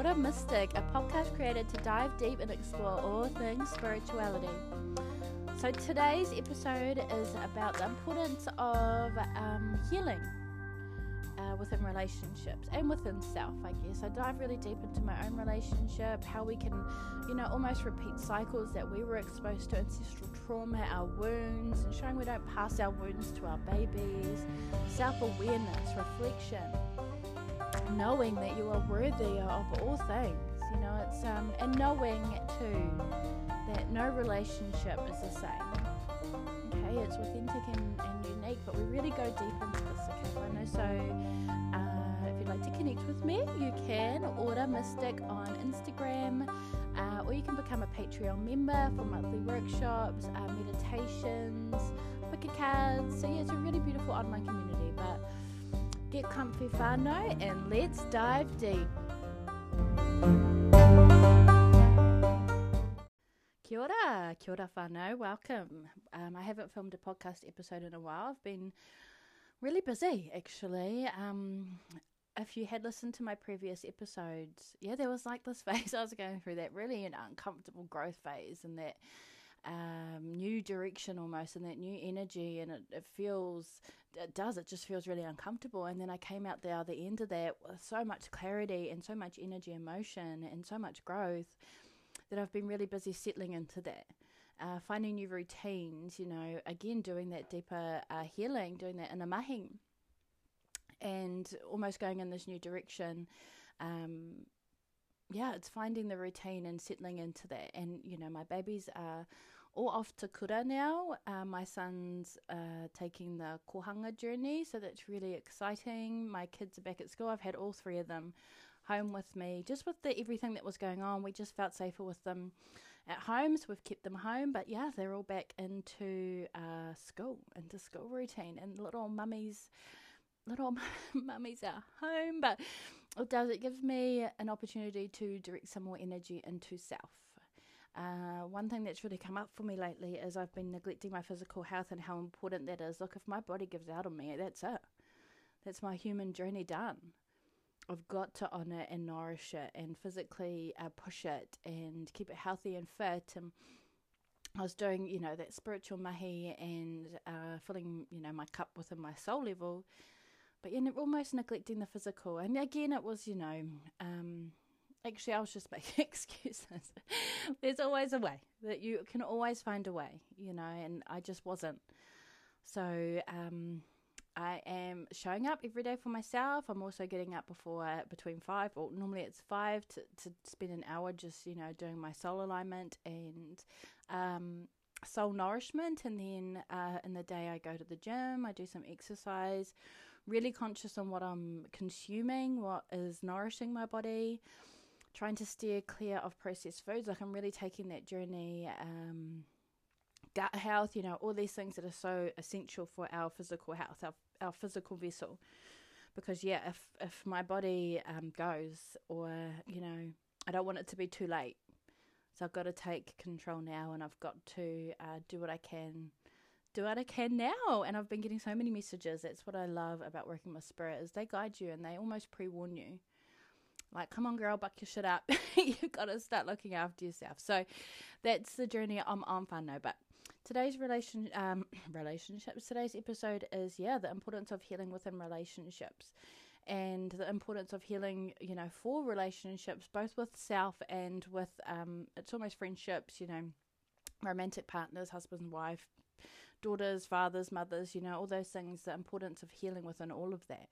Ora Mystic, a podcast created to dive deep and explore all things spirituality. So, today's episode is about the importance of um, healing uh, within relationships and within self, I guess. I dive really deep into my own relationship, how we can, you know, almost repeat cycles that we were exposed to ancestral trauma, our wounds, and showing we don't pass our wounds to our babies, self awareness, reflection, knowing that you are worthy of all things. You know, it's um, and knowing too that no relationship is the same okay? It's authentic and, and unique, but we really go deep into this, okay, I know. So uh, if you'd like to connect with me, you can Ora Mystic on Instagram, uh, or you can become a Patreon member for monthly workshops, uh, meditations, wicker cards. So yeah, it's a really beautiful online community. But get comfy, whānau, and let's dive deep. Kia ora, kia ora welcome. Um, I haven't filmed a podcast episode in a while. I've been really busy actually. Um, if you had listened to my previous episodes, yeah, there was like this phase I was going through that really an uncomfortable growth phase and that um, new direction almost and that new energy and it, it feels it does it just feels really uncomfortable and then I came out the other end of that with so much clarity and so much energy and motion and so much growth that I've been really busy settling into that. Uh, finding new routines, you know, again, doing that deeper uh, healing, doing that in a mahi, and almost going in this new direction. Um, yeah, it's finding the routine and settling into that. And, you know, my babies are all off to kura now. Uh, my son's uh, taking the kohanga journey, so that's really exciting. My kids are back at school. I've had all three of them home with me, just with the everything that was going on. We just felt safer with them at home, so we've kept them home. But yeah, they're all back into uh, school, into school routine, and little mummies, little mummies are home. But it does it gives me an opportunity to direct some more energy into self. Uh, one thing that's really come up for me lately is I've been neglecting my physical health and how important that is. Look, if my body gives out on me, that's it. That's my human journey done. I've got to honour and nourish it and physically uh, push it and keep it healthy and fit. And I was doing, you know, that spiritual mahi and uh, filling, you know, my cup within my soul level, but you almost neglecting the physical. And again, it was, you know, um, actually, I was just making excuses. There's always a way that you can always find a way, you know, and I just wasn't. So, um, I am showing up every day for myself. I'm also getting up before between five, or normally it's five, to, to spend an hour just, you know, doing my soul alignment and um, soul nourishment. And then uh, in the day, I go to the gym, I do some exercise, really conscious on what I'm consuming, what is nourishing my body, trying to steer clear of processed foods. Like I'm really taking that journey. Um, gut health, you know, all these things that are so essential for our physical health, our, our physical vessel. Because, yeah, if, if my body um, goes, or, you know, I don't want it to be too late. So I've got to take control now and I've got to uh, do what I can do what I can now. And I've been getting so many messages. That's what I love about working with spirit is they guide you and they almost pre warn you. Like, come on, girl, buck your shit up. You've got to start looking after yourself. So that's the journey I'm on now. But Today's relation um, relationships. Today's episode is yeah the importance of healing within relationships, and the importance of healing. You know, for relationships, both with self and with um, it's almost friendships. You know, romantic partners, husband and wife, daughters, fathers, mothers. You know, all those things. The importance of healing within all of that.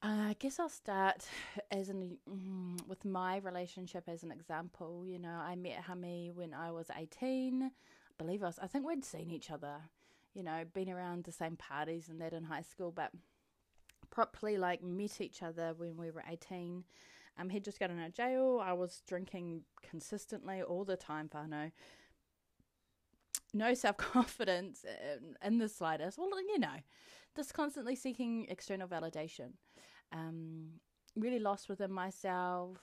Uh, I guess I'll start as an mm, with my relationship as an example. You know, I met Hami when I was eighteen believe us. I think we'd seen each other, you know, been around the same parties and that in high school, but properly like met each other when we were 18. Um, he'd just gotten out of jail. I was drinking consistently all the time, whānau. No self confidence in, in, the slightest. Well, you know, just constantly seeking external validation. Um, really lost within myself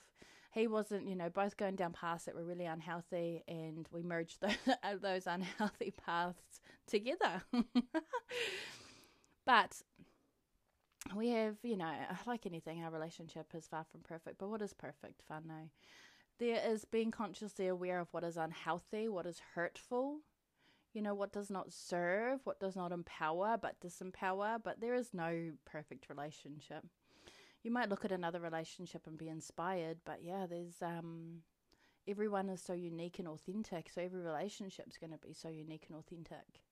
he wasn't, you know, both going down paths that were really unhealthy, and we merged those, those unhealthy paths together. but we have, you know, like anything, our relationship is far from perfect. But what is perfect? Whānau. There is being consciously aware of what is unhealthy, what is hurtful, you know, what does not serve, what does not empower but disempower. But there is no perfect relationship. You might look at another relationship and be inspired, but yeah, there's um everyone is so unique and authentic. So every relationship is going to be so unique and authentic.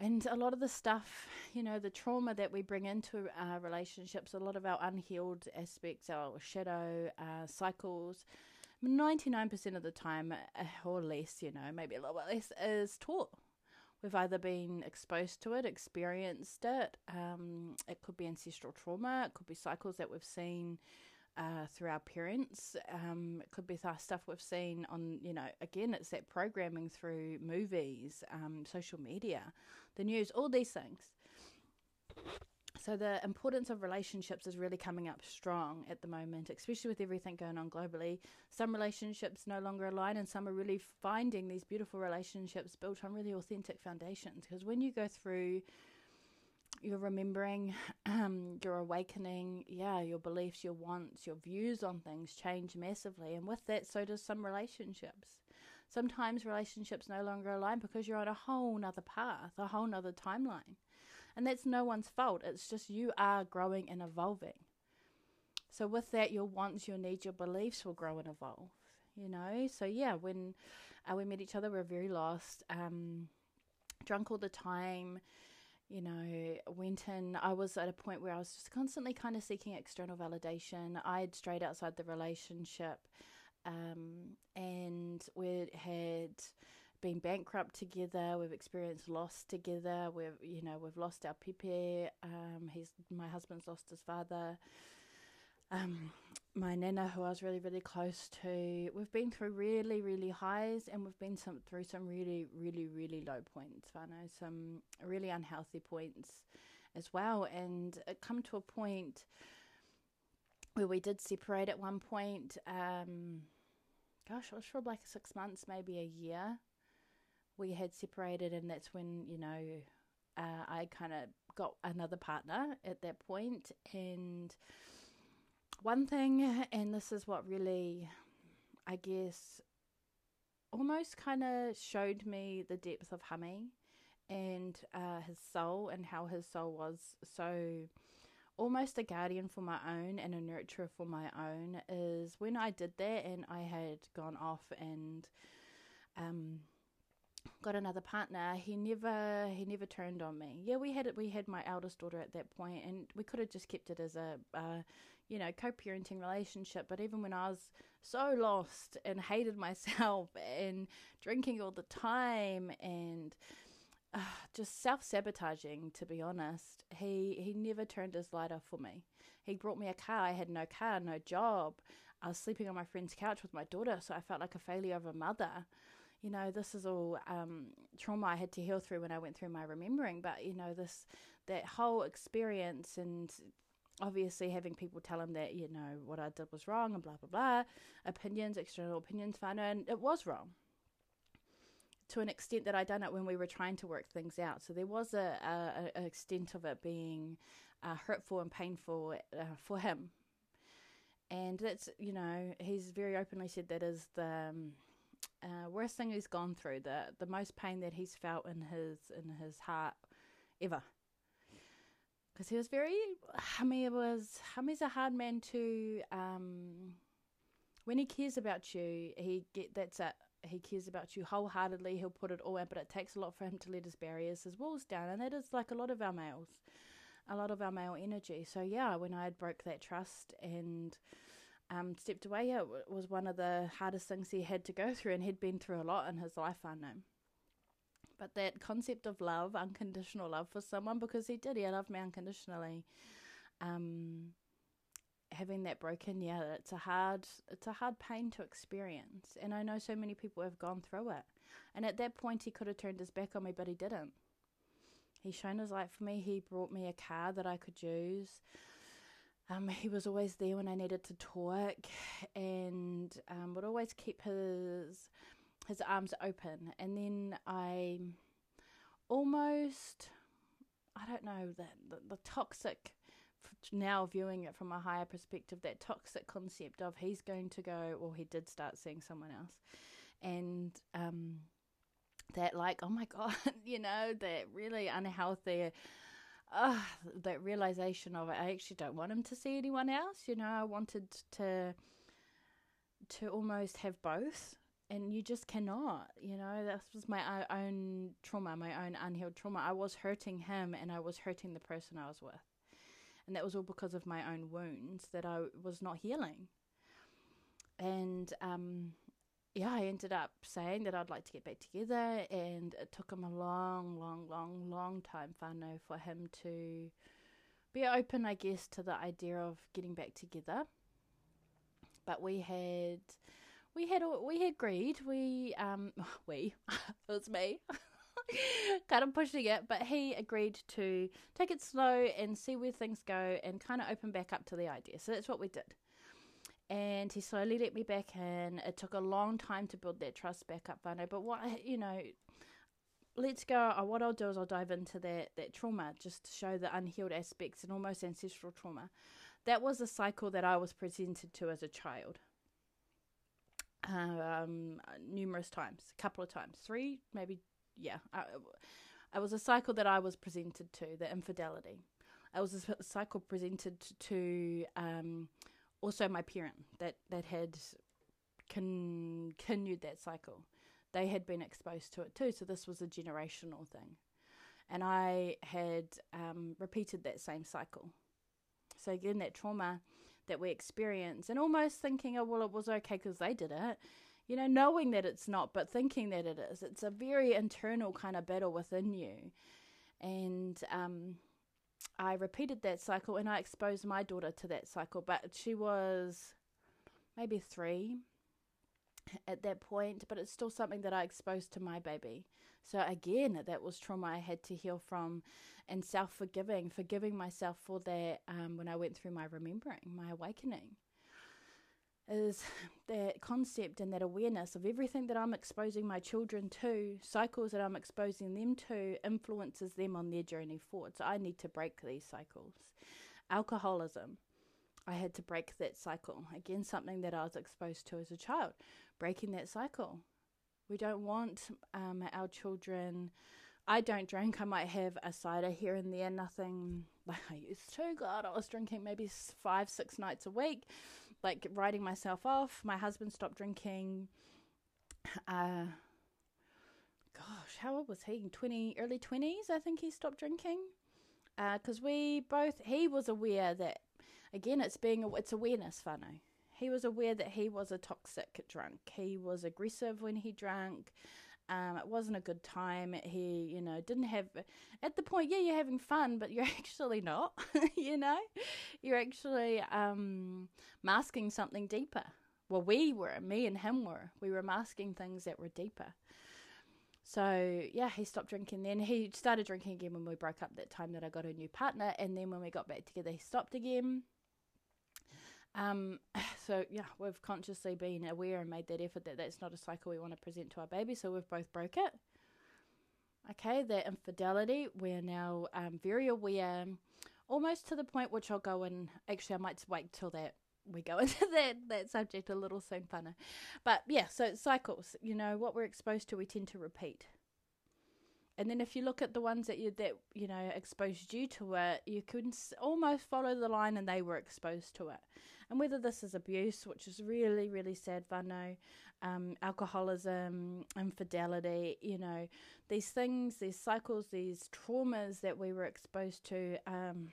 And a lot of the stuff, you know, the trauma that we bring into our relationships, a lot of our unhealed aspects, our shadow uh, cycles, 99% of the time, uh, or less, you know, maybe a little bit less, is taught. We've either been exposed to it, experienced it. Um, it could be ancestral trauma, it could be cycles that we've seen uh, through our parents. Um, it could be stuff we've seen on, you know, again, it's that programming through movies, um, social media, the news, all these things. So the importance of relationships is really coming up strong at the moment, especially with everything going on globally. Some relationships no longer align, and some are really finding these beautiful relationships built on really authentic foundations. Because when you go through you're remembering, um, you're awakening, yeah, your beliefs, your wants, your views on things change massively. And with that, so does some relationships. Sometimes relationships no longer align because you're on a whole nother path, a whole nother timeline. And that's no one's fault. It's just you are growing and evolving. So with that, your wants, your needs, your beliefs will grow and evolve. You know. So yeah, when uh, we met each other, we were very lost, um, drunk all the time you know, went in. I was at a point where I was just constantly kind of seeking external validation. I'd strayed outside the relationship, um, and we had been bankrupt together. We've experienced loss together. We've, you know, we've lost our pipe. Um, he's my husband's lost his father. Um, my nana, who I was really, really close to, we've been through really, really highs and we've been some, through some really, really, really low points, I know some really unhealthy points as well. And it come to a point where we did separate at one point. Um, gosh, I was for like six months, maybe a year. We had separated, and that's when, you know, uh, I kind of got another partner at that point. and one thing, and this is what really, I guess, almost kind of showed me the depth of Hami and uh, his soul and how his soul was so almost a guardian for my own and a nurturer for my own is when I did that and I had gone off and um, got another partner he never he never turned on me yeah we had it we had my eldest daughter at that point and we could have just kept it as a uh, you know, co parenting relationship. But even when I was so lost and hated myself and drinking all the time and uh, just self sabotaging, to be honest, he, he never turned his light off for me. He brought me a car. I had no car, no job. I was sleeping on my friend's couch with my daughter, so I felt like a failure of a mother. You know, this is all um, trauma I had to heal through when I went through my remembering. But you know, this that whole experience and obviously having people tell him that you know what I did was wrong and blah blah blah, opinions, external opinions, fine, and it was wrong to an extent that I done it when we were trying to work things out. So there was a, a, a extent of it being uh, hurtful and painful uh, for him, and that's you know he's very openly said that is the um, uh, worst thing he's gone through, the the most pain that he's felt in his in his heart ever. Because he was very Hami was Hami's a hard man to um, when he cares about you he get that's it he cares about you wholeheartedly he'll put it all out but it takes a lot for him to let his barriers his walls down and that is like a lot of our males a lot of our male energy. So yeah when I had broke that trust and um, stepped away yeah, it was one of the hardest things he had to go through and he'd been through a lot in his life I know but that concept of love, unconditional love for someone, because he did, he loved me unconditionally. Um, having that broken, yeah, it's a hard, it's a hard pain to experience, and I know so many people have gone through it. And at that point, he could have turned his back on me, but he didn't. He shone his light for me. He brought me a car that I could use. Um, he was always there when I needed to talk, and um, would always keep his his arms open. And then I almost, I don't know that the, the toxic now viewing it from a higher perspective that toxic concept of he's going to go or he did start seeing someone else and um that like oh my god you know that really unhealthy uh, that realization of it i actually don't want him to see anyone else you know i wanted to to almost have both and you just cannot you know this was my own trauma my own unhealed trauma. I was hurting him and i was hurting the person i was with and that was all because of my own wounds that i was not healing. And um yeah, I ended up saying that I'd like to get back together, and it took him a long, long, long, long time, whānau, for him to be open, I guess, to the idea of getting back together. But we had, we had, we agreed. We, um, we, it was me, kind of pushing it, but he agreed to take it slow and see where things go, and kind of open back up to the idea. So that's what we did and he slowly let me back in. It took a long time to build that trust back up, whānau. But what you know, let's go. Uh, what I'll do is I'll dive into that that trauma just to show the unhealed aspects and almost ancestral trauma. That was a cycle that I was presented to as a child. Um, numerous times, a couple of times, three, maybe, yeah. It was a cycle that I was presented to, the infidelity. I was a cycle presented to um, also my parent that that had continued that cycle. They had been exposed to it too, so this was a generational thing, and I had um, repeated that same cycle. So again, that trauma that we experience, and almost thinking, oh well, it was okay because they did it. You know, knowing that it's not, but thinking that it is. It's a very internal kind of battle within you. And um, I repeated that cycle and I exposed my daughter to that cycle, but she was maybe three at that point, but it's still something that I exposed to my baby. So again, that was trauma I had to heal from and self forgiving, forgiving myself for that um, when I went through my remembering, my awakening is that concept and that awareness of everything that I'm exposing my children to, cycles that I'm exposing them to, influences them on their journey forward. So I need to break these cycles. Alcoholism, I had to break that cycle. Again, something that I was exposed to as a child, breaking that cycle. We don't want um, our children. I don't drink. I might have a cider here and there, nothing like I used to. God, I was drinking maybe five, six nights a week like writing myself off. My husband stopped drinking. Uh, gosh, how old was he? Twenty, early twenties, I think he stopped drinking. Because uh, we both, he was aware that, again, it's being it's awareness, whānau. He was aware that he was a toxic drunk. He was aggressive when he drank. Um, it wasn't a good time. He, you know, didn't have, at the point, yeah, you're having fun, but you're actually not, you know? You're actually um, masking something deeper. Well, we were, me and him were. We were masking things that were deeper. So, yeah, he stopped drinking then. He started drinking again when we broke up that time that I got a new partner. And then when we got back together, he stopped again. Um, so yeah, we've consciously been aware and made that effort that that's not a cycle we want to present to our baby. So we've both broke it. Okay, that infidelity, we're now um, very aware, almost to the point which I'll go and Actually, I might wait till that we go into that that subject a little soon, funner. But yeah, so cycles. You know what we're exposed to, we tend to repeat. And then if you look at the ones that you that you know exposed you to it, you can almost follow the line, and they were exposed to it and whether this is abuse, which is really, really sad, whānau, um, alcoholism, infidelity, you know, these things, these cycles, these traumas that we were exposed to. Um,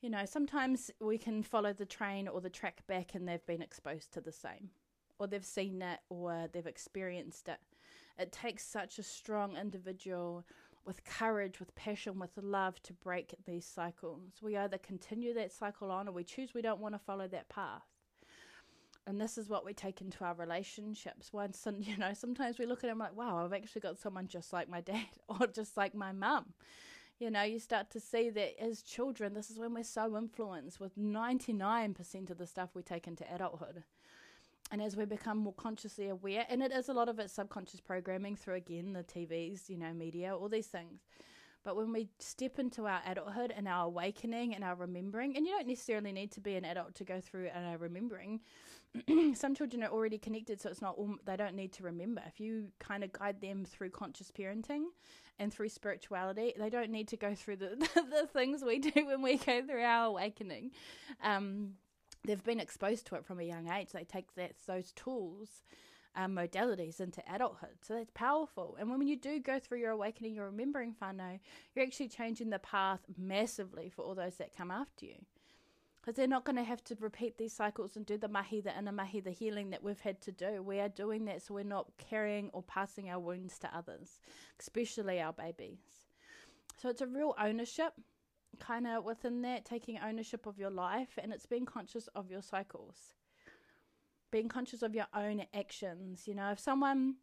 you know, sometimes we can follow the train or the track back and they've been exposed to the same, or they've seen it, or they've experienced it. It takes such a strong individual with courage, with passion, with love to break these cycles. We either continue that cycle on or we choose we don't want to follow that path. And this is what we take into our relationships. Once, you know, sometimes we look at them like, wow, I've actually got someone just like my dad or just like my mum. You know, you start to see that as children, this is when we're so influenced with 99% of the stuff we take into adulthood and as we become more consciously aware, and it is a lot of it subconscious programming through again the TVs, you know, media, all these things. But when we step into our adulthood and our awakening and our remembering, and you don't necessarily need to be an adult to go through a remembering. Some children are already connected, so it's not all, they don't need to remember. If you kind of guide them through conscious parenting and through spirituality, they don't need to go through the the things we do when we go through our awakening. Um, they've been exposed to it from a young age. They take that those tools um, modalities into adulthood. So that's powerful. And when you do go through your awakening, you're remembering whānau, you're actually changing the path massively for all those that come after you. Because they're not going to have to repeat these cycles and do the mahi, the inner mahi, the healing that we've had to do. We are doing that so we're not carrying or passing our wounds to others, especially our babies. So it's a real ownership kind of within that, taking ownership of your life, and it's being conscious of your cycles being conscious of your own actions. You know, if someone,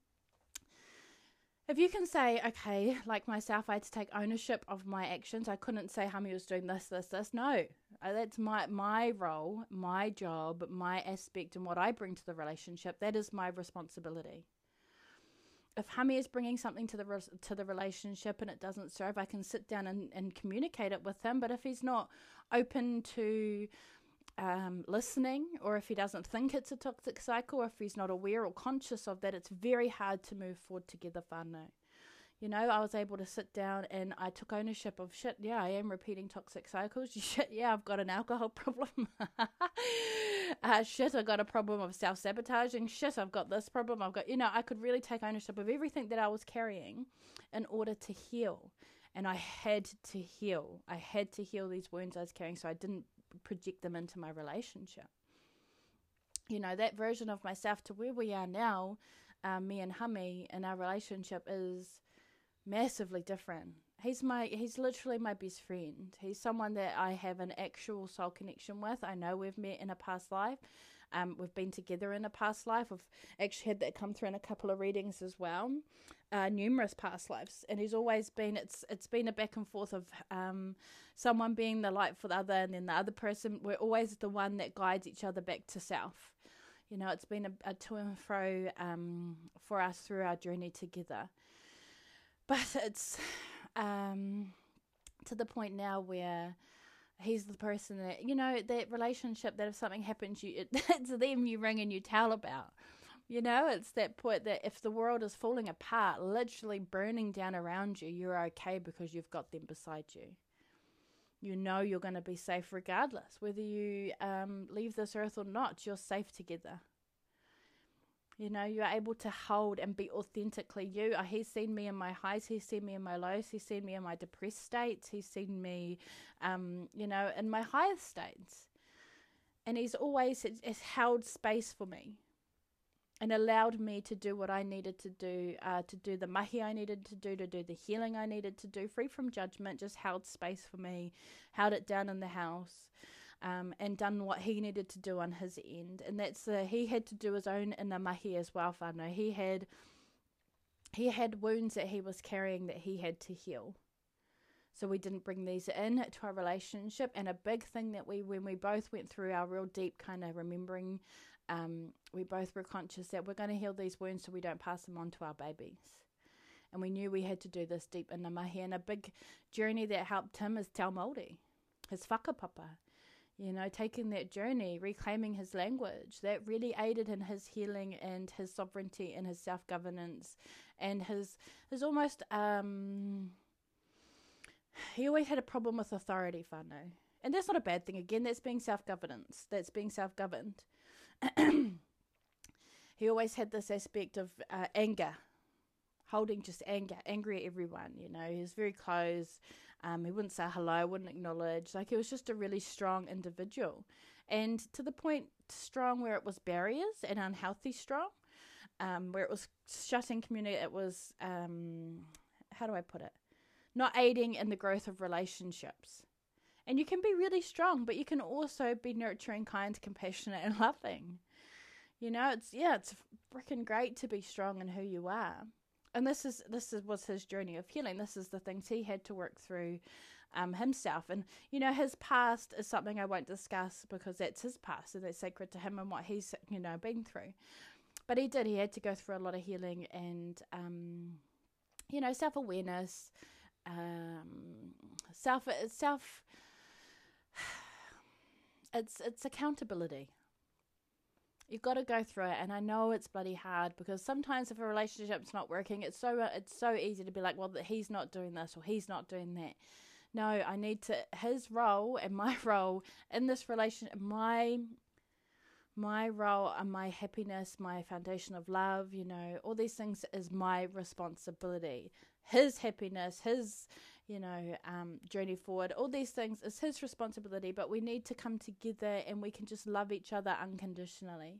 if you can say, okay, like myself, I had to take ownership of my actions. I couldn't say Hami was doing this, this, this. No, uh, that's my my role, my job, my aspect, and what I bring to the relationship. That is my responsibility. If Hami is bringing something to the re- to the relationship and it doesn't serve, I can sit down and, and communicate it with him. But if he's not open to um, listening, or if he doesn't think it's a toxic cycle, or if he's not aware or conscious of that, it's very hard to move forward together, whānau. You know, I was able to sit down and I took ownership of shit. Yeah, I am repeating toxic cycles. Shit, yeah, I've got an alcohol problem. Uh, shit, I've got a problem of self sabotaging. Shit, I've got this problem. I've got, you know, I could really take ownership of everything that I was carrying in order to heal. And I had to heal. I had to heal these wounds I was carrying so I didn't project them into my relationship. You know, that version of myself to where we are now, um, me and Hami, and our relationship is massively different. He's my he's literally my best friend. He's someone that I have an actual soul connection with. I know we've met in a past life. Um, we've been together in a past life. I've actually had that come through in a couple of readings as well, uh, numerous past lives. And he's always been it's it's been a back and forth of um, someone being the light for the other, and then the other person. We're always the one that guides each other back to self. You know, it's been a, a to and fro um, for us through our journey together. But it's um, to the point now where he's the person that you know that relationship that if something happens you it, it's them you ring and you tell about. You know it's that point that if the world is falling apart literally burning down around you you're okay because you've got them beside you. You know you're going to be safe regardless whether you um, leave this earth or not you're safe together you know, you're able to hold and be authentically you. Uh, he's seen me in my highs, he's seen me in my lows, he's seen me in my depressed states, he's seen me, um, you know, in my highest states. And he's always has held space for me and allowed me to do what I needed to do, uh, to do the mahi I needed to do, to do the healing I needed to do, free from judgment, just held space for me, held it down in the house um, and done what he needed to do on his end. And that's uh, he had to do his own inner mahi as well, whānau. He had he had wounds that he was carrying that he had to heal. So we didn't bring these in to our relationship. And a big thing that we, when we both went through our real deep kind of remembering, um, we both were conscious that we're going to heal these wounds so we don't pass them on to our babies. And we knew we had to do this deep in the mahi. And a big journey that helped him is Te Māori, his whakapapa you know, taking that journey, reclaiming his language, that really aided in his healing and his sovereignty and his self governance and his his almost um he always had a problem with authority, whānau. And that's not a bad thing. Again, that's being self governance. That's being self governed. he always had this aspect of uh, anger, holding just anger, angry at everyone. You know, he was very close. Um, he wouldn't say hello, wouldn't acknowledge. Like he was just a really strong individual, and to the point strong where it was barriers and unhealthy strong, um, where it was shutting community. It was um, how do I put it? Not aiding in the growth of relationships. And you can be really strong, but you can also be nurturing, kind, compassionate, and loving. You know, it's yeah, it's freaking great to be strong in who you are and this is this is, was his journey of healing. This is the things he had to work through um, himself, and you know his past is something I won't discuss because that's his past and it's sacred to him and what he's you know been through. But he did. He had to go through a lot of healing and um, you know self awareness. um, self self. It's it's accountability. You've got to go through it, and I know it's bloody hard because sometimes if a relationship's not working, it's so uh, it's so easy to be like, well, he's not doing this or he's not doing that. No, I need to his role and my role in this relationship, my my role and my happiness, my foundation of love, you know, all these things is my responsibility. His happiness, his, you know, um, journey forward, all these things is his responsibility, but we need to come together and we can just love each other unconditionally.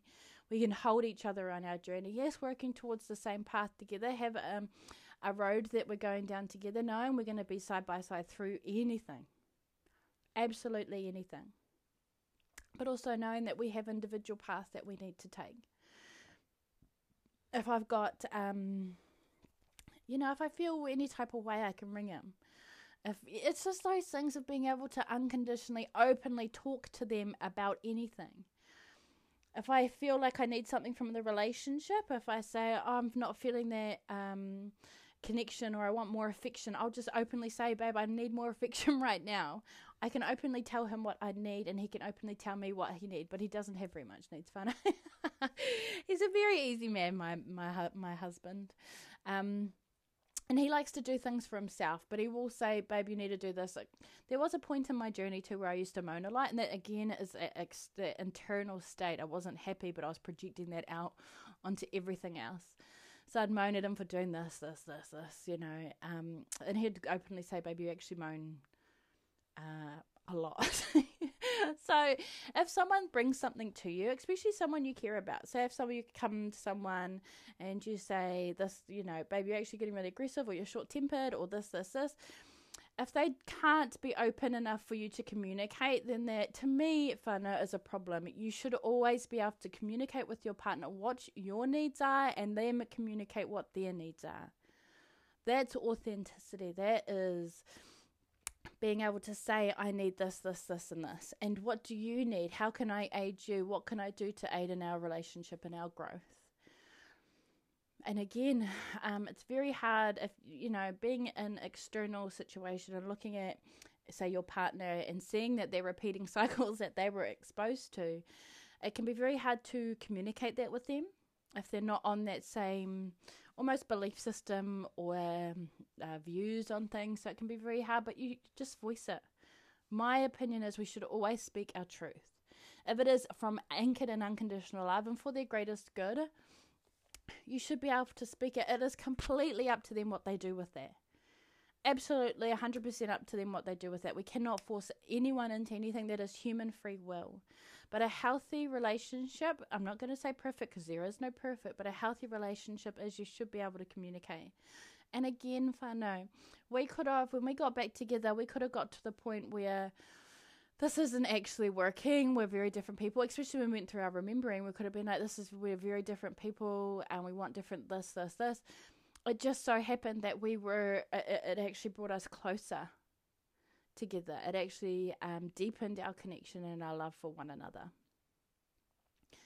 We can hold each other on our journey. Yes, working towards the same path together, have um, a road that we're going down together, knowing we're going to be side by side through anything. Absolutely anything but also knowing that we have individual paths that we need to take. If I've got, um, you know, if I feel any type of way, I can ring him. If it's just those things of being able to unconditionally, openly talk to them about anything. If I feel like I need something from the relationship, if I say oh, I'm not feeling that um, connection or I want more affection, I'll just openly say, babe, I need more affection right now. I can openly tell him what I need, and he can openly tell me what he needs. But he doesn't have very much needs, fun. He's a very easy man, my my my husband. Um, and he likes to do things for himself, but he will say, "Babe, you need to do this." Like, there was a point in my journey too where I used to moan a lot, and that again is a, a, the internal state. I wasn't happy, but I was projecting that out onto everything else. So I'd moan at him for doing this, this, this, this, you know. Um, and he'd openly say, "Baby, you actually moan uh, a lot. so if someone brings something to you, especially someone you care about, say if someone you come to someone and you say this, you know, baby, you're actually getting really aggressive or you're short tempered or this, this, this. If they can't be open enough for you to communicate, then that to me, whānau, is a problem. You should always be able to communicate with your partner what your needs are and them communicate what their needs are. That's authenticity. That is being able to say, I need this, this, this, and this. And what do you need? How can I aid you? What can I do to aid in our relationship and our growth? And again, um, it's very hard if, you know, being in external situation and looking at, say, your partner and seeing that they're repeating cycles that they were exposed to, it can be very hard to communicate that with them if they're not on that same almost belief system or um, uh, views on things. So it can be very hard, but you just voice it. My opinion is we should always speak our truth. If it is from anchored in unconditional love and for their greatest good, you should be able to speak it. It is completely up to them what they do with that. Absolutely 100% up to them what they do with that. We cannot force anyone into anything that is human free will. But a healthy relationship, I'm not going to say perfect because there is no perfect, but a healthy relationship is you should be able to communicate. And again, whānau, we could have, when we got back together, we could have got to the point where this isn't actually working. We're very different people, especially when we went through our remembering. We could have been like, this is, we're very different people and we want different this, this, this. It just so happened that we were, it, it actually brought us closer together. It actually um, deepened our connection and our love for one another.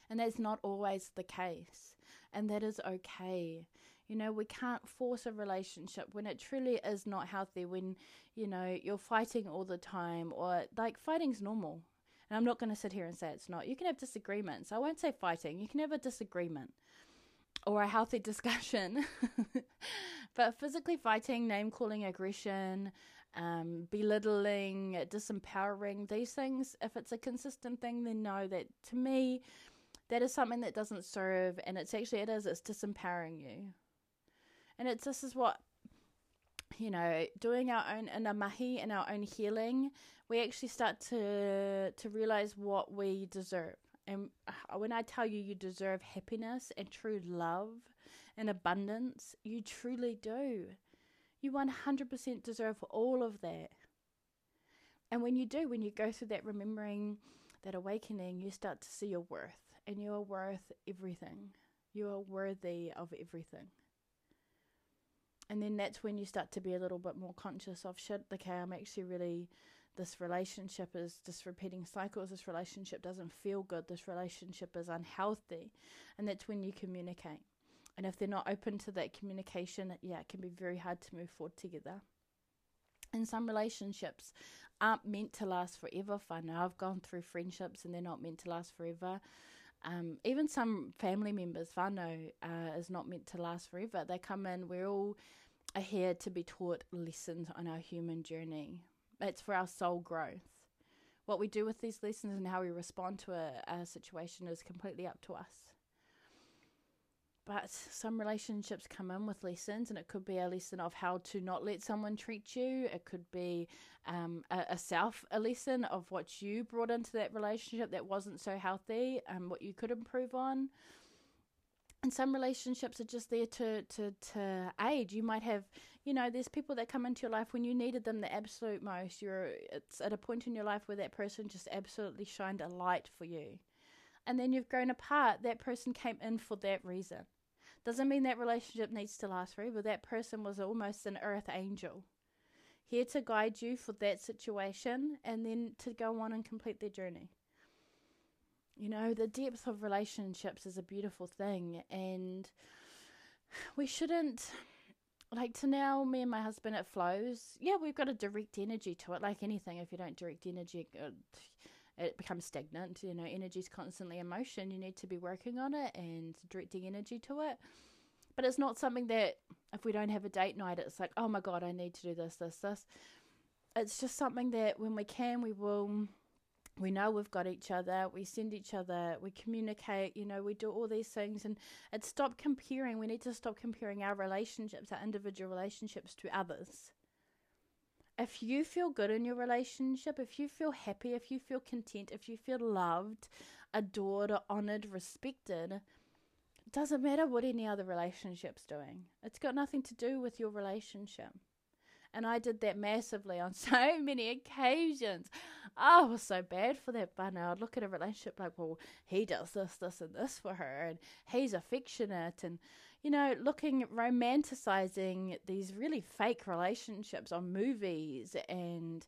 And that's not always the case. And that is okay. You know, we can't force a relationship when it truly is not healthy, when, you know, you're fighting all the time, or like fighting's normal. And I'm not going to sit here and say it's not. You can have disagreements. I won't say fighting. You can have a disagreement or a healthy discussion. but physically fighting, name calling, aggression, um, belittling, disempowering, these things, if it's a consistent thing, then know that to me, that is something that doesn't serve, and it's actually, it is, it's disempowering you. And it's, this is what, you know, doing our own inner mahi and our own healing, we actually start to, to realize what we deserve. And when I tell you you deserve happiness and true love and abundance, you truly do. You 100% deserve all of that. And when you do, when you go through that remembering, that awakening, you start to see your worth. And you are worth everything. You are worthy of everything. And then that's when you start to be a little bit more conscious of shit, okay, I'm actually really, this relationship is just repeating cycles. This relationship doesn't feel good. This relationship is unhealthy. And that's when you communicate. And if they're not open to that communication, yeah, it can be very hard to move forward together. And some relationships aren't meant to last forever. Fun. I've gone through friendships and they're not meant to last forever. Um, even some family members, whānau, uh, is not meant to last forever. They come in, we're all here to be taught lessons on our human journey. It's for our soul growth. What we do with these lessons and how we respond to a, a situation is completely up to us. But some relationships come in with lessons, and it could be a lesson of how to not let someone treat you. It could be um, a, a, self a lesson of what you brought into that relationship that wasn't so healthy, and um, what you could improve on. And some relationships are just there to to to aid. You might have, you know, there's people that come into your life when you needed them the absolute most. You're it's at a point in your life where that person just absolutely shined a light for you, and then you've grown apart. That person came in for that reason doesn't mean that relationship needs to last forever. That person was almost an earth angel, here to guide you for that situation and then to go on and complete their journey. You know, the depth of relationships is a beautiful thing, and we shouldn't like to now me and my husband it flows yeah we've got a direct energy to it like anything if you don't direct energy it becomes stagnant. You know, energy is constantly in motion. You need to be working on it and directing energy to it. But it's not something that if we don't have a date night, it's like, oh my God, I need to do this, this, this. It's just something that when we can, we will. We know we've got each other, we send each other, we communicate, you know, we do all these things and it's stop comparing. We need to stop comparing our relationships, our individual relationships to others if you feel good in your relationship, if you feel happy, if you feel content, if you feel loved, adored, honored, respected, it doesn't matter what any other relationship's doing. It's got nothing to do with your relationship. And I did that massively on so many occasions. Oh, I was so bad for that but now I'd look at a relationship like, well, he does this, this, and this for her, and he's affectionate, and you know, looking romanticizing these really fake relationships on movies and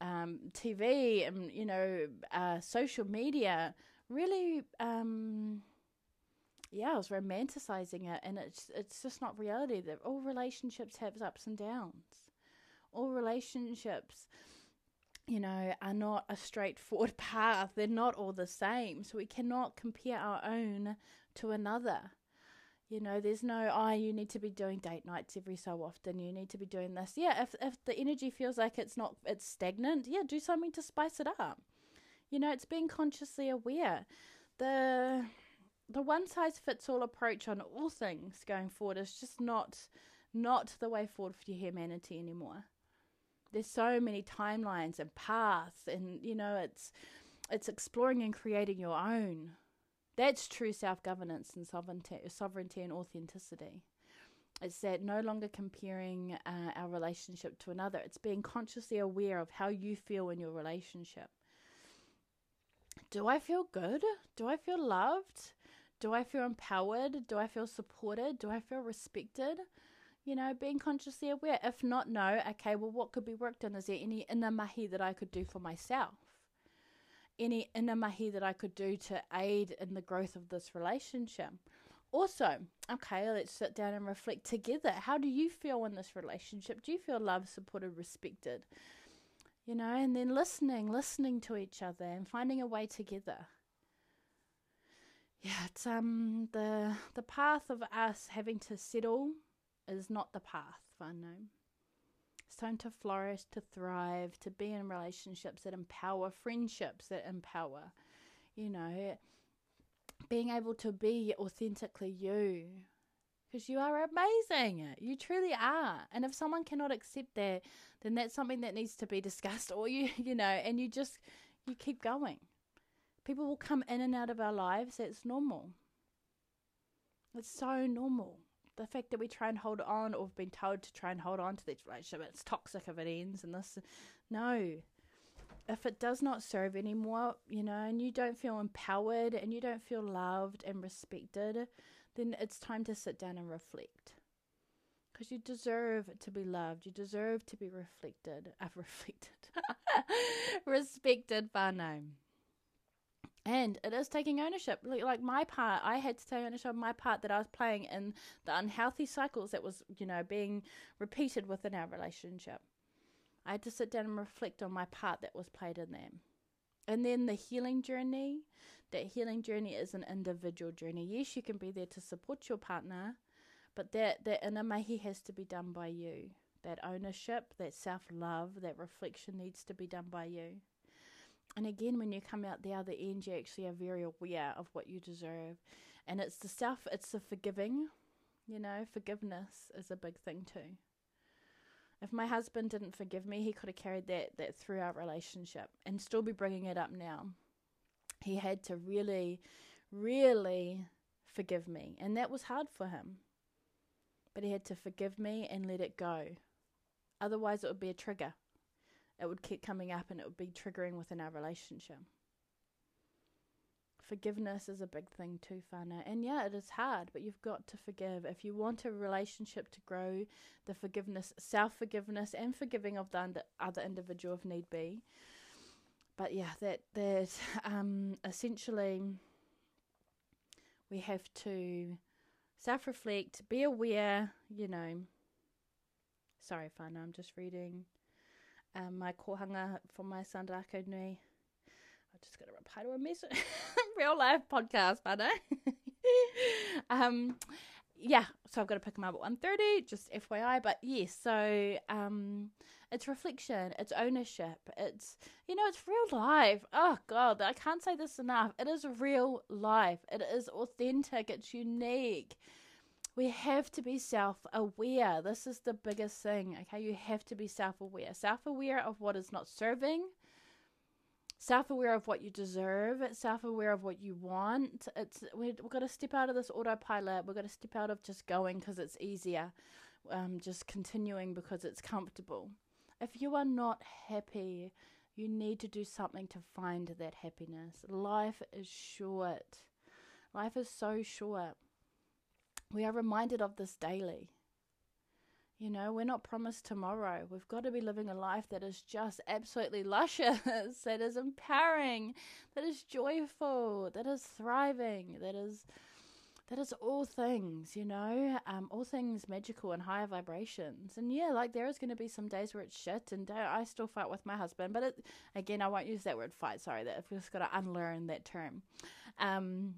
um, TV and you know uh, social media. Really, um, yeah, I was romanticizing it, and it's it's just not reality. That all relationships have ups and downs. All relationships you know, are not a straightforward path. They're not all the same. So we cannot compare our own to another. You know, there's no, oh, you need to be doing date nights every so often. You need to be doing this. Yeah, if if the energy feels like it's not, it's stagnant. Yeah, do something to spice it up. You know, it's being consciously aware. The the one size fits all approach on all things going forward is just not not the way forward for humanity anymore. There's so many timelines and paths, and you know, it's it's exploring and creating your own that's true self governance and sovereignty, sovereignty and authenticity. It's that no longer comparing uh, our relationship to another. It's being consciously aware of how you feel in your relationship. Do I feel good? Do I feel loved? Do I feel empowered? Do I feel supported? Do I feel respected? You know, being consciously aware. If not, no. Okay, well, what could be worked on? Is there any inner mahi that I could do for myself? any inner mahi that I could do to aid in the growth of this relationship. Also, okay, let's sit down and reflect together. How do you feel in this relationship? Do you feel loved, supported, respected? You know, and then listening, listening to each other and finding a way together. Yeah, it's um the the path of us having to settle is not the path, I know. It's time to flourish, to thrive, to be in relationships that empower, friendships that empower. You know, being able to be authentically you. Because you are amazing. You truly are. And if someone cannot accept that, then that's something that needs to be discussed or you, you know, and you just, you keep going. People will come in and out of our lives. That's normal. It's so normal the fact that we try and hold on or have been told to try and hold on to this relationship, it's toxic if it ends and this. No. If it does not serve anymore, you know, and you don't feel empowered and you don't feel loved and respected, then it's time to sit down and reflect. Because you deserve to be loved. You deserve to be reflected. I've uh, reflected. respected, whānau and it is taking ownership like, my part i had to take ownership of my part that i was playing in the unhealthy cycles that was you know being repeated within our relationship I had to sit down and reflect on my part that was played in them. And then the healing journey, that healing journey is an individual journey. Yes, you can be there to support your partner, but that, that inner mahi has to be done by you. That ownership, that self love, that reflection needs to be done by you. And again, when you come out the other end, you actually are very aware of what you deserve. And it's the self, it's the forgiving, you know, forgiveness is a big thing too. If my husband didn't forgive me, he could have carried that, that through our relationship and still be bringing it up now. He had to really, really forgive me. And that was hard for him. But he had to forgive me and let it go. Otherwise, it would be a trigger. It would keep coming up and it would be triggering within our relationship. Forgiveness is a big thing too, whānau. And yeah, it is hard, but you've got to forgive. If you want a relationship to grow, the forgiveness, self forgiveness, and forgiving of the other individual if need be. But yeah, that that um, essentially we have to self reflect, be aware, you know. Sorry, whānau, I'm just reading um, my kohanga from my Sandarako Nui. I just got to reply to a message. Real life podcast, but um, yeah, so I've got to pick them up at 1.30, just FYI. But yes, so um, it's reflection, it's ownership, it's, you know, it's real life. Oh, God, I can't say this enough. It is real life, it is authentic, it's unique. We have to be self aware. This is the biggest thing, okay? You have to be self aware. Self aware of what is not serving self aware of what you deserve, self aware of what you want. It's we've, we've got to step out of this autopilot. We've got to step out of just going because it's easier, um, just continuing because it's comfortable. If you are not happy, you need to do something to find that happiness. Life is short. Life is so short. We are reminded of this daily. You know, we're not promised tomorrow. We've got to be living a life that is just absolutely luscious, that is empowering, that is joyful, that is thriving, that is that is all things, you know, um, all things magical and higher vibrations. And yeah, like there is going to be some days where it's shit, and I still fight with my husband. But it, again, I won't use that word fight. Sorry, that I've just got to unlearn that term. Um,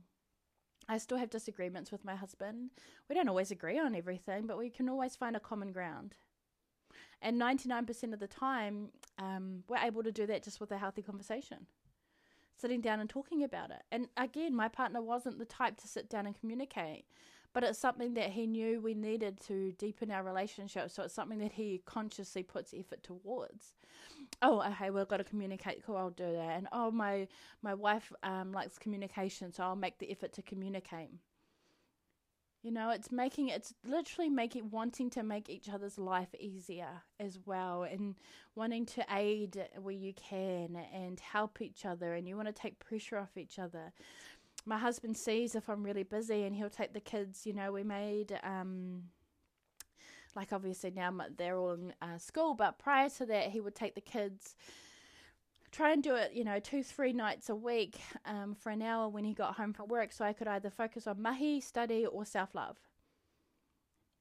I still have disagreements with my husband. We don't always agree on everything, but we can always find a common ground. And 99% of the time, um, we're able to do that just with a healthy conversation, sitting down and talking about it. And again, my partner wasn't the type to sit down and communicate but it's something that he knew we needed to deepen our relationship. So it's something that he consciously puts effort towards. Oh, okay, we've got to communicate. Cool, I'll do that. And oh, my my wife um, likes communication, so I'll make the effort to communicate. You know, it's making it's literally making wanting to make each other's life easier as well, and wanting to aid where you can and help each other, and you want to take pressure off each other my husband sees if I'm really busy and he'll take the kids. You know, we made, um, like obviously now they're all in uh, school, but prior to that, he would take the kids, try and do it, you know, two, three nights a week um, for an hour when he got home from work so I could either focus on mahi, study, or self love.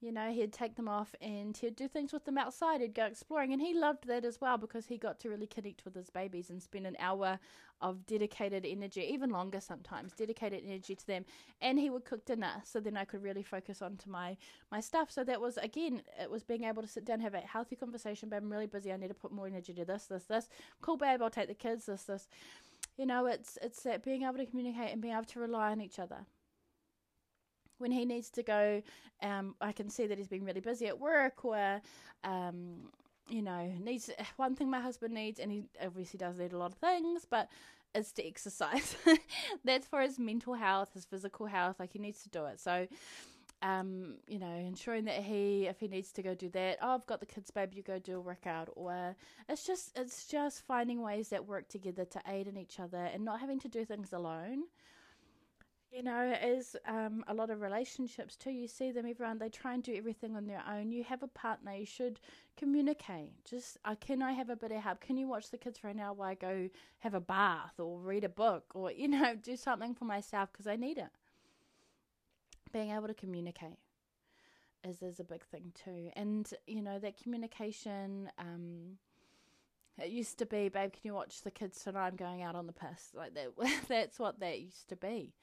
You know, he'd take them off and he'd do things with them outside. He'd go exploring, and he loved that as well because he got to really connect with his babies and spend an hour of dedicated energy, even longer sometimes, dedicated energy to them. And he would cook dinner, so then I could really focus on to my my stuff. So that was again, it was being able to sit down, have a healthy conversation. But I'm really busy. I need to put more energy to this, this, this. Cool, babe. I'll take the kids. This, this. You know, it's it's that being able to communicate and being able to rely on each other when he needs to go, um, I can see that he's been really busy at work or, um, you know, needs one thing my husband needs, and he obviously does need a lot of things, but is to exercise. That's for his mental health, his physical health. Like he needs to do it. So, um, you know, ensuring that he, if he needs to go do that, oh, I've got the kids, babe, you go do a workout, or it's just, it's just finding ways that work together to aid in each other and not having to do things alone you know, as um, a lot of relationships too, you see them, everyone, they try and do everything on their own. You have a partner, you should communicate. Just, uh, can I have a bit of help? Can you watch the kids for an hour while I go have a bath or read a book or, you know, do something for myself because I need it? Being able to communicate is, is a big thing too. And, you know, that communication, um, It used to be, babe, can you watch the kids tonight? I'm going out on the piss. Like that. that's what that used to be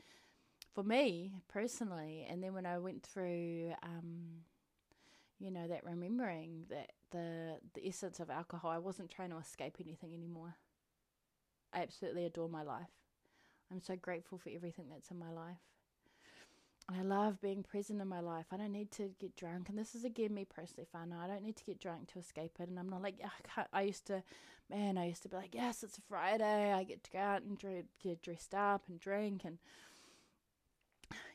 for me personally. And then when I went through, um, you know, that remembering that the the essence of alcohol, I wasn't trying to escape anything anymore. I absolutely adore my life. I'm so grateful for everything that's in my life. I love being present in my life. I don't need to get drunk. And this is again me personally, whānau. I don't need to get drunk to escape it. And I'm not like, I, I used to, man, I used to be like, yes, it's a Friday. I get to go out and get dressed up and drink. And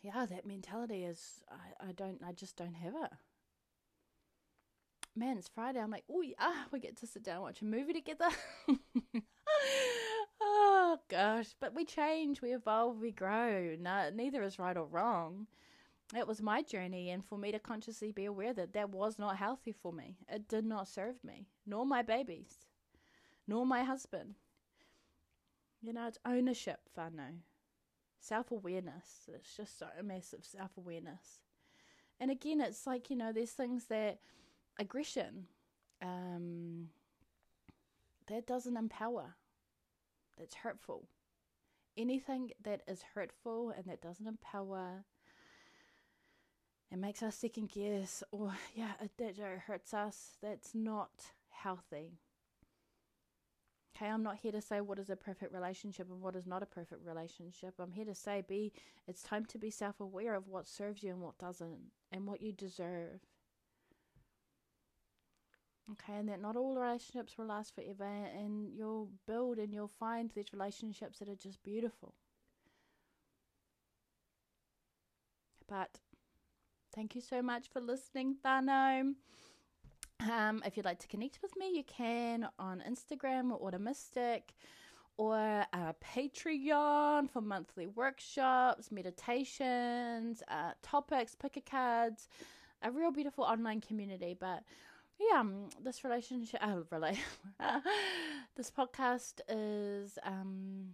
yeah, that mentality is, I, I don't, I just don't have it. Man, it's Friday. I'm like, oh, yeah, we get to sit down and watch a movie together. oh, gosh. But we change, we evolve, we grow. No, neither is right or wrong. It was my journey, and for me to consciously be aware that that was not healthy for me. It did not serve me, nor my babies, nor my husband. You know, it's ownership, whānau self awareness. It's just so massive self awareness. And again, it's like, you know, there's things that aggression, um, that doesn't empower, that's hurtful. Anything that is hurtful and that doesn't empower, it makes us second guess, or yeah, it, that hurts us, that's not healthy. Okay, I'm not here to say what is a perfect relationship and what is not a perfect relationship. I'm here to say be it's time to be self-aware of what serves you and what doesn't and what you deserve. Okay, and that not all relationships will last forever and you'll build and you'll find these relationships that are just beautiful. But thank you so much for listening, whānau. Um, if you'd like to connect with me, you can on Instagram or Ora Mystic or uh, Patreon for monthly workshops, meditations, uh, topics, picker cards, a real beautiful online community. But yeah, um, this relationship, uh, really, this podcast is, um,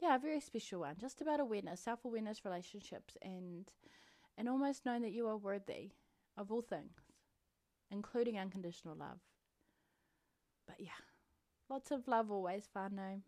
yeah, a very special one. Just about awareness, self awareness, relationships, and and almost knowing that you are worthy of all things including unconditional love. But yeah, lots of love always, whānau.